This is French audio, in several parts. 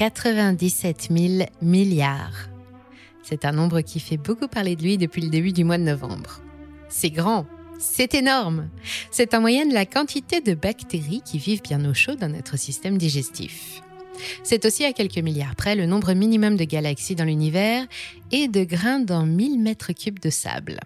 97 000 milliards. C'est un nombre qui fait beaucoup parler de lui depuis le début du mois de novembre. C'est grand, c'est énorme. C'est en moyenne la quantité de bactéries qui vivent bien au chaud dans notre système digestif. C'est aussi à quelques milliards près le nombre minimum de galaxies dans l'univers et de grains dans 1000 mètres cubes de sable.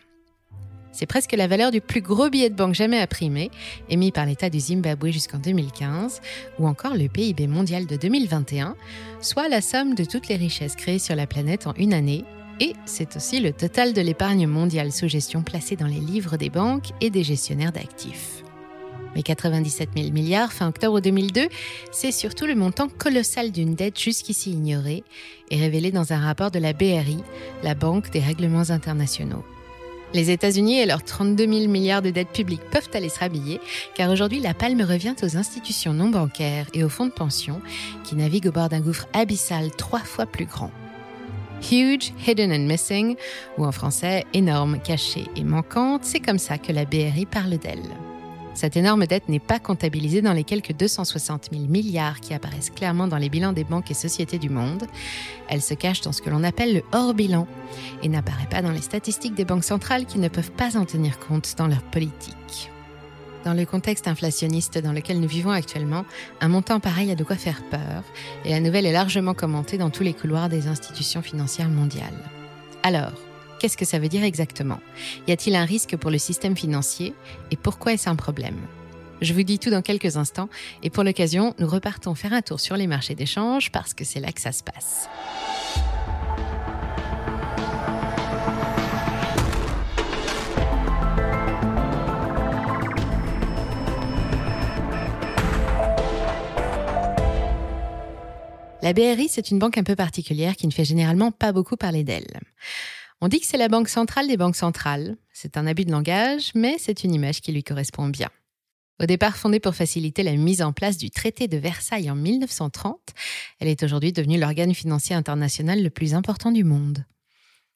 C'est presque la valeur du plus gros billet de banque jamais imprimé, émis par l'État du Zimbabwe jusqu'en 2015, ou encore le PIB mondial de 2021, soit la somme de toutes les richesses créées sur la planète en une année, et c'est aussi le total de l'épargne mondiale sous gestion placée dans les livres des banques et des gestionnaires d'actifs. Mais 97 000 milliards fin octobre 2002, c'est surtout le montant colossal d'une dette jusqu'ici ignorée et révélé dans un rapport de la BRI, la Banque des règlements internationaux. Les États-Unis et leurs 32 000 milliards de dettes publiques peuvent aller se rhabiller, car aujourd'hui la palme revient aux institutions non bancaires et aux fonds de pension qui naviguent au bord d'un gouffre abyssal trois fois plus grand. Huge, Hidden and Missing, ou en français énorme, cachée et manquante, c'est comme ça que la BRI parle d'elle. Cette énorme dette n'est pas comptabilisée dans les quelques 260 000 milliards qui apparaissent clairement dans les bilans des banques et sociétés du monde. Elle se cache dans ce que l'on appelle le hors-bilan et n'apparaît pas dans les statistiques des banques centrales qui ne peuvent pas en tenir compte dans leur politique. Dans le contexte inflationniste dans lequel nous vivons actuellement, un montant pareil a de quoi faire peur, et la nouvelle est largement commentée dans tous les couloirs des institutions financières mondiales. Alors, Qu'est-ce que ça veut dire exactement? Y a-t-il un risque pour le système financier? Et pourquoi est-ce un problème? Je vous dis tout dans quelques instants et pour l'occasion, nous repartons faire un tour sur les marchés d'échange parce que c'est là que ça se passe. La BRI, c'est une banque un peu particulière qui ne fait généralement pas beaucoup parler d'elle. On dit que c'est la banque centrale des banques centrales. C'est un abus de langage, mais c'est une image qui lui correspond bien. Au départ fondée pour faciliter la mise en place du traité de Versailles en 1930, elle est aujourd'hui devenue l'organe financier international le plus important du monde.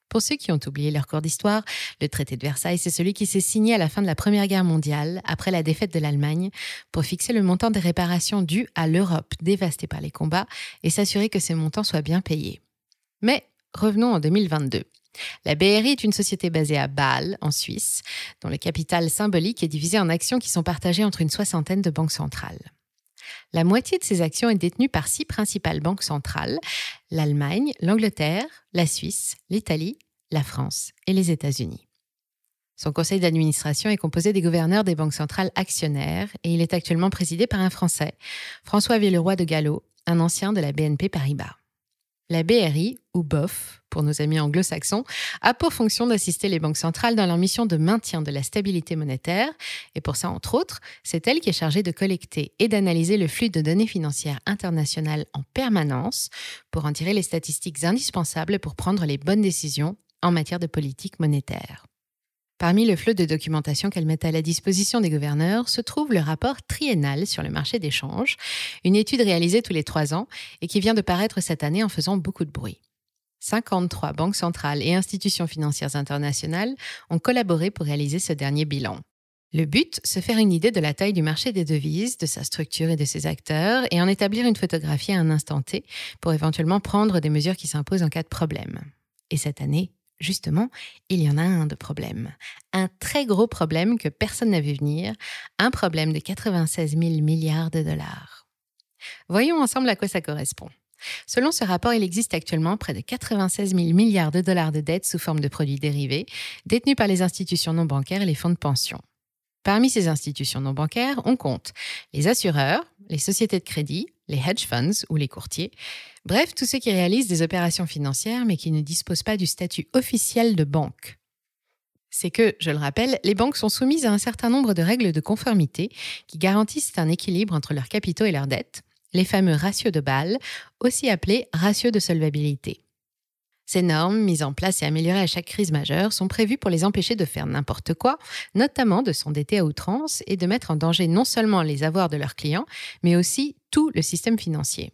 Pour ceux qui ont oublié leur cours d'histoire, le traité de Versailles, c'est celui qui s'est signé à la fin de la Première Guerre mondiale, après la défaite de l'Allemagne, pour fixer le montant des réparations dues à l'Europe dévastée par les combats et s'assurer que ces montants soient bien payés. Mais revenons en 2022. La BRI est une société basée à Bâle, en Suisse, dont le capital symbolique est divisé en actions qui sont partagées entre une soixantaine de banques centrales. La moitié de ces actions est détenue par six principales banques centrales, l'Allemagne, l'Angleterre, la Suisse, l'Italie, la France et les États-Unis. Son conseil d'administration est composé des gouverneurs des banques centrales actionnaires et il est actuellement présidé par un Français, François Villeroy de Gallo, un ancien de la BNP Paribas. La BRI, ou BOF pour nos amis anglo-saxons, a pour fonction d'assister les banques centrales dans leur mission de maintien de la stabilité monétaire. Et pour ça, entre autres, c'est elle qui est chargée de collecter et d'analyser le flux de données financières internationales en permanence pour en tirer les statistiques indispensables pour prendre les bonnes décisions en matière de politique monétaire. Parmi le flot de documentation qu'elle met à la disposition des gouverneurs se trouve le rapport triennal sur le marché d'échange, une étude réalisée tous les trois ans et qui vient de paraître cette année en faisant beaucoup de bruit. 53 banques centrales et institutions financières internationales ont collaboré pour réaliser ce dernier bilan. Le but, se faire une idée de la taille du marché des devises, de sa structure et de ses acteurs, et en établir une photographie à un instant T pour éventuellement prendre des mesures qui s'imposent en cas de problème. Et cette année, justement, il y en a un de problème. Un très gros problème que personne n'a vu venir, un problème de 96 000 milliards de dollars. Voyons ensemble à quoi ça correspond. Selon ce rapport, il existe actuellement près de 96 000 milliards de dollars de dettes sous forme de produits dérivés, détenus par les institutions non bancaires et les fonds de pension. Parmi ces institutions non bancaires, on compte les assureurs, les sociétés de crédit, les hedge funds ou les courtiers, bref, tous ceux qui réalisent des opérations financières mais qui ne disposent pas du statut officiel de banque. C'est que, je le rappelle, les banques sont soumises à un certain nombre de règles de conformité qui garantissent un équilibre entre leurs capitaux et leurs dettes, les fameux ratios de Bâle, aussi appelés ratios de solvabilité. Ces normes, mises en place et améliorées à chaque crise majeure, sont prévues pour les empêcher de faire n'importe quoi, notamment de s'endetter à outrance et de mettre en danger non seulement les avoirs de leurs clients, mais aussi tout le système financier.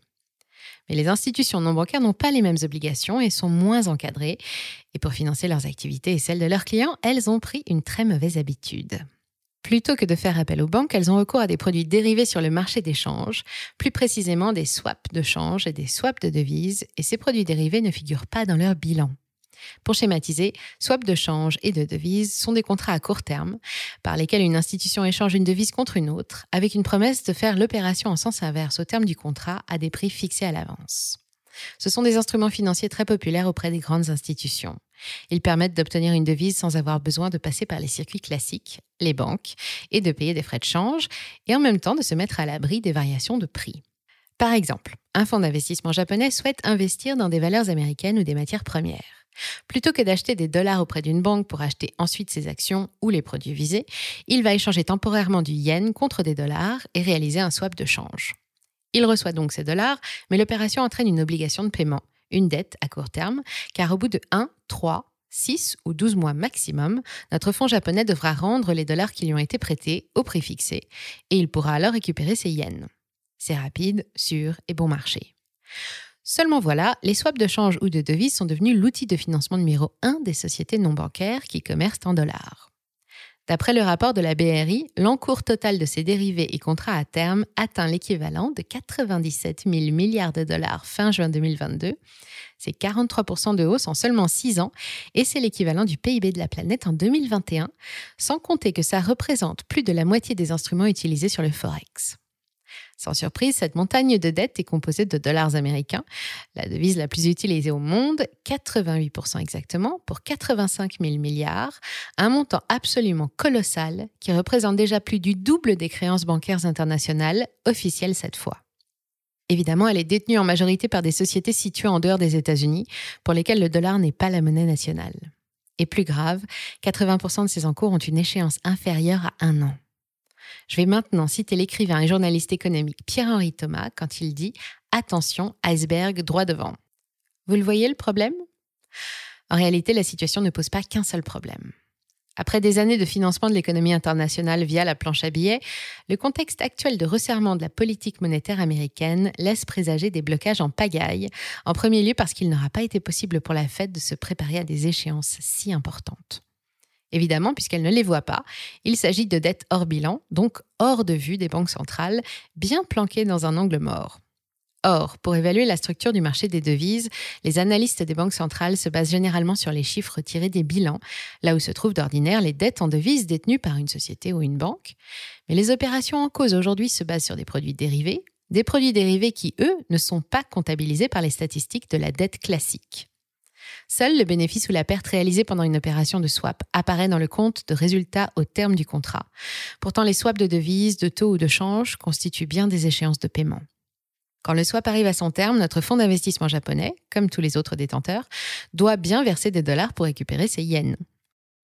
Mais les institutions non bancaires n'ont pas les mêmes obligations et sont moins encadrées. Et pour financer leurs activités et celles de leurs clients, elles ont pris une très mauvaise habitude. Plutôt que de faire appel aux banques, elles ont recours à des produits dérivés sur le marché des changes, plus précisément des swaps de change et des swaps de devises, et ces produits dérivés ne figurent pas dans leur bilan. Pour schématiser, swaps de change et de devises sont des contrats à court terme par lesquels une institution échange une devise contre une autre avec une promesse de faire l'opération en sens inverse au terme du contrat à des prix fixés à l'avance. Ce sont des instruments financiers très populaires auprès des grandes institutions. Ils permettent d'obtenir une devise sans avoir besoin de passer par les circuits classiques, les banques, et de payer des frais de change, et en même temps de se mettre à l'abri des variations de prix. Par exemple, un fonds d'investissement japonais souhaite investir dans des valeurs américaines ou des matières premières. Plutôt que d'acheter des dollars auprès d'une banque pour acheter ensuite ses actions ou les produits visés, il va échanger temporairement du yen contre des dollars et réaliser un swap de change. Il reçoit donc ces dollars, mais l'opération entraîne une obligation de paiement, une dette à court terme, car au bout de 1, 3, 6 ou 12 mois maximum, notre fonds japonais devra rendre les dollars qui lui ont été prêtés au prix fixé, et il pourra alors récupérer ses yens. C'est rapide, sûr et bon marché. Seulement voilà, les swaps de change ou de devises sont devenus l'outil de financement numéro 1 des sociétés non bancaires qui commercent en dollars. D'après le rapport de la BRI, l'encours total de ces dérivés et contrats à terme atteint l'équivalent de 97 000 milliards de dollars fin juin 2022. C'est 43% de hausse en seulement 6 ans et c'est l'équivalent du PIB de la planète en 2021, sans compter que ça représente plus de la moitié des instruments utilisés sur le Forex. Sans surprise, cette montagne de dettes est composée de dollars américains, la devise la plus utilisée au monde, 88% exactement, pour 85 000 milliards, un montant absolument colossal qui représente déjà plus du double des créances bancaires internationales, officielles cette fois. Évidemment, elle est détenue en majorité par des sociétés situées en dehors des États-Unis, pour lesquelles le dollar n'est pas la monnaie nationale. Et plus grave, 80% de ces encours ont une échéance inférieure à un an. Je vais maintenant citer l'écrivain et journaliste économique Pierre-Henri Thomas quand il dit Attention, iceberg droit devant. Vous le voyez le problème? En réalité, la situation ne pose pas qu'un seul problème. Après des années de financement de l'économie internationale via la planche à billets, le contexte actuel de resserrement de la politique monétaire américaine laisse présager des blocages en pagaille, en premier lieu parce qu'il n'aura pas été possible pour la Fed de se préparer à des échéances si importantes. Évidemment, puisqu'elle ne les voit pas, il s'agit de dettes hors bilan, donc hors de vue des banques centrales, bien planquées dans un angle mort. Or, pour évaluer la structure du marché des devises, les analystes des banques centrales se basent généralement sur les chiffres tirés des bilans, là où se trouvent d'ordinaire les dettes en devises détenues par une société ou une banque. Mais les opérations en cause aujourd'hui se basent sur des produits dérivés, des produits dérivés qui, eux, ne sont pas comptabilisés par les statistiques de la dette classique. Seul le bénéfice ou la perte réalisée pendant une opération de swap apparaît dans le compte de résultat au terme du contrat. Pourtant, les swaps de devises, de taux ou de change constituent bien des échéances de paiement. Quand le swap arrive à son terme, notre fonds d'investissement japonais, comme tous les autres détenteurs, doit bien verser des dollars pour récupérer ses yens.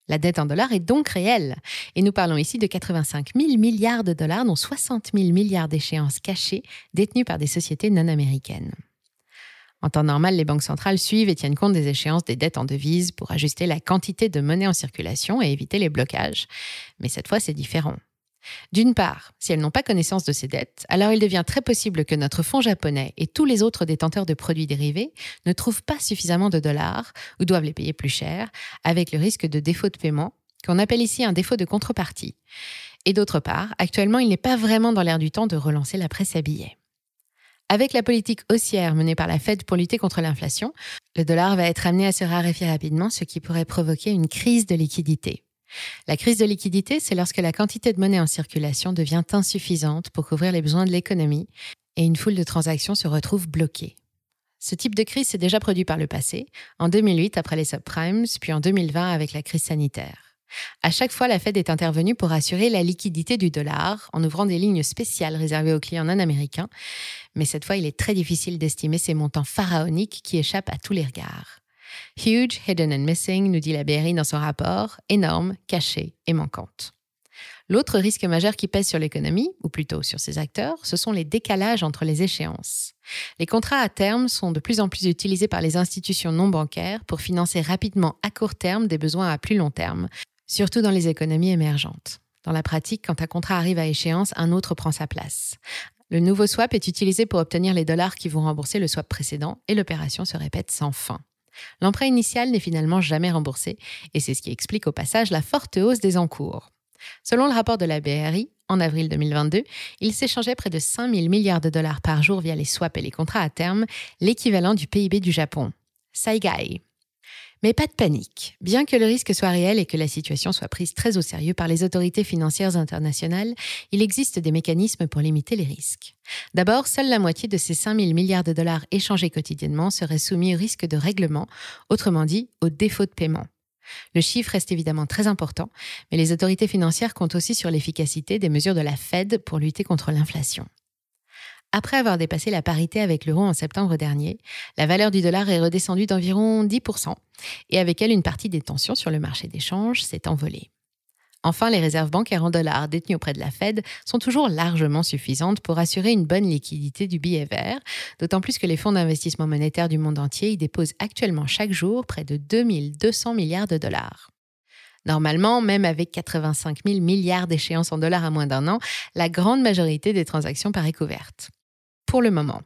La dette en dollars est donc réelle, et nous parlons ici de 85 000 milliards de dollars, dont 60 000 milliards d'échéances cachées détenues par des sociétés non américaines. En temps normal, les banques centrales suivent et tiennent compte des échéances des dettes en devises pour ajuster la quantité de monnaie en circulation et éviter les blocages. Mais cette fois, c'est différent. D'une part, si elles n'ont pas connaissance de ces dettes, alors il devient très possible que notre fonds japonais et tous les autres détenteurs de produits dérivés ne trouvent pas suffisamment de dollars ou doivent les payer plus cher, avec le risque de défaut de paiement, qu'on appelle ici un défaut de contrepartie. Et d'autre part, actuellement, il n'est pas vraiment dans l'air du temps de relancer la presse à billets. Avec la politique haussière menée par la Fed pour lutter contre l'inflation, le dollar va être amené à se raréfier rapidement, ce qui pourrait provoquer une crise de liquidité. La crise de liquidité, c'est lorsque la quantité de monnaie en circulation devient insuffisante pour couvrir les besoins de l'économie et une foule de transactions se retrouve bloquée. Ce type de crise s'est déjà produit par le passé, en 2008 après les subprimes, puis en 2020 avec la crise sanitaire. À chaque fois, la Fed est intervenue pour assurer la liquidité du dollar en ouvrant des lignes spéciales réservées aux clients non américains. Mais cette fois, il est très difficile d'estimer ces montants pharaoniques qui échappent à tous les regards. Huge, hidden and missing, nous dit la BRI dans son rapport, énorme, caché et manquante. L'autre risque majeur qui pèse sur l'économie, ou plutôt sur ses acteurs, ce sont les décalages entre les échéances. Les contrats à terme sont de plus en plus utilisés par les institutions non bancaires pour financer rapidement à court terme des besoins à plus long terme, surtout dans les économies émergentes. Dans la pratique, quand un contrat arrive à échéance, un autre prend sa place. Le nouveau swap est utilisé pour obtenir les dollars qui vont rembourser le swap précédent et l'opération se répète sans fin. L'emprunt initial n'est finalement jamais remboursé et c'est ce qui explique au passage la forte hausse des encours. Selon le rapport de la BRI, en avril 2022, il s'échangeait près de 5 000 milliards de dollars par jour via les swaps et les contrats à terme, l'équivalent du PIB du Japon. Saigai. Mais pas de panique. Bien que le risque soit réel et que la situation soit prise très au sérieux par les autorités financières internationales, il existe des mécanismes pour limiter les risques. D'abord, seule la moitié de ces 5 000 milliards de dollars échangés quotidiennement serait soumis au risque de règlement, autrement dit au défaut de paiement. Le chiffre reste évidemment très important, mais les autorités financières comptent aussi sur l'efficacité des mesures de la Fed pour lutter contre l'inflation. Après avoir dépassé la parité avec l'euro en septembre dernier, la valeur du dollar est redescendue d'environ 10%, et avec elle une partie des tensions sur le marché d'échange s'est envolée. Enfin, les réserves bancaires en dollars détenues auprès de la Fed sont toujours largement suffisantes pour assurer une bonne liquidité du billet vert, d'autant plus que les fonds d'investissement monétaire du monde entier y déposent actuellement chaque jour près de 2200 milliards de dollars. Normalement, même avec 85 000 milliards d'échéances en dollars à moins d'un an, la grande majorité des transactions paraît couverte. Pour le moment.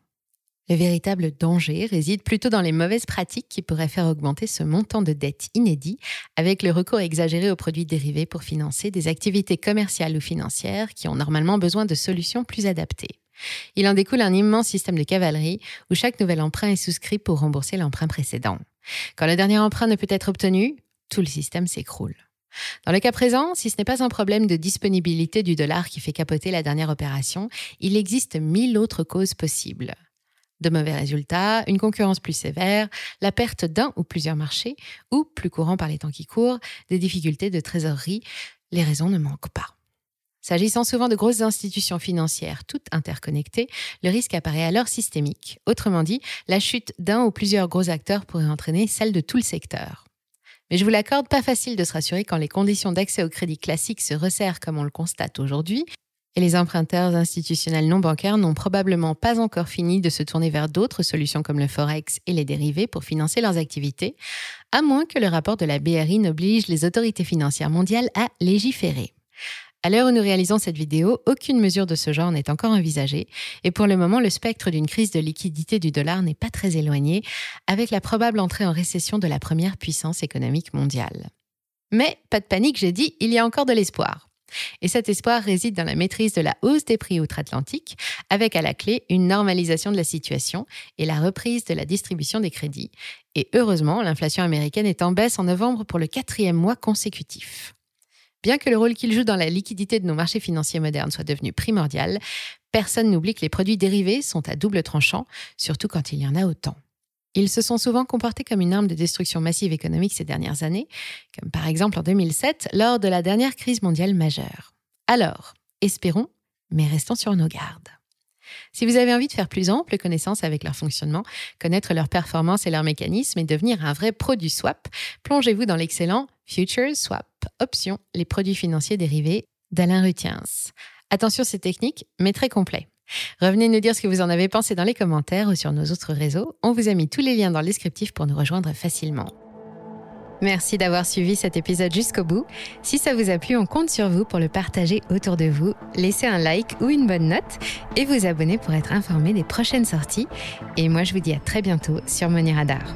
Le véritable danger réside plutôt dans les mauvaises pratiques qui pourraient faire augmenter ce montant de dette inédit avec le recours exagéré aux produits dérivés pour financer des activités commerciales ou financières qui ont normalement besoin de solutions plus adaptées. Il en découle un immense système de cavalerie où chaque nouvel emprunt est souscrit pour rembourser l'emprunt précédent. Quand le dernier emprunt ne peut être obtenu, tout le système s'écroule. Dans le cas présent, si ce n'est pas un problème de disponibilité du dollar qui fait capoter la dernière opération, il existe mille autres causes possibles de mauvais résultats, une concurrence plus sévère, la perte d'un ou plusieurs marchés, ou, plus courant par les temps qui courent, des difficultés de trésorerie. Les raisons ne manquent pas. S'agissant souvent de grosses institutions financières toutes interconnectées, le risque apparaît alors systémique. Autrement dit, la chute d'un ou plusieurs gros acteurs pourrait entraîner celle de tout le secteur. Mais je vous l'accorde, pas facile de se rassurer quand les conditions d'accès au crédit classique se resserrent comme on le constate aujourd'hui, et les emprunteurs institutionnels non bancaires n'ont probablement pas encore fini de se tourner vers d'autres solutions comme le Forex et les dérivés pour financer leurs activités, à moins que le rapport de la BRI n'oblige les autorités financières mondiales à légiférer. À l'heure où nous réalisons cette vidéo, aucune mesure de ce genre n'est encore envisagée, et pour le moment, le spectre d'une crise de liquidité du dollar n'est pas très éloigné, avec la probable entrée en récession de la première puissance économique mondiale. Mais pas de panique, j'ai dit, il y a encore de l'espoir. Et cet espoir réside dans la maîtrise de la hausse des prix outre-Atlantique, avec à la clé une normalisation de la situation et la reprise de la distribution des crédits. Et heureusement, l'inflation américaine est en baisse en novembre pour le quatrième mois consécutif. Bien que le rôle qu'il joue dans la liquidité de nos marchés financiers modernes soit devenu primordial, personne n'oublie que les produits dérivés sont à double tranchant, surtout quand il y en a autant. Ils se sont souvent comportés comme une arme de destruction massive économique ces dernières années, comme par exemple en 2007 lors de la dernière crise mondiale majeure. Alors, espérons, mais restons sur nos gardes. Si vous avez envie de faire plus ample connaissance avec leur fonctionnement, connaître leurs performances et leurs mécanismes et devenir un vrai pro du swap, plongez-vous dans l'excellent Futures Swap, option les produits financiers dérivés d'Alain Rutiens. Attention, c'est technique, mais très complet. Revenez nous dire ce que vous en avez pensé dans les commentaires ou sur nos autres réseaux. On vous a mis tous les liens dans le descriptif pour nous rejoindre facilement. Merci d'avoir suivi cet épisode jusqu'au bout. Si ça vous a plu, on compte sur vous pour le partager autour de vous. Laissez un like ou une bonne note et vous abonner pour être informé des prochaines sorties. Et moi, je vous dis à très bientôt sur Money Radar.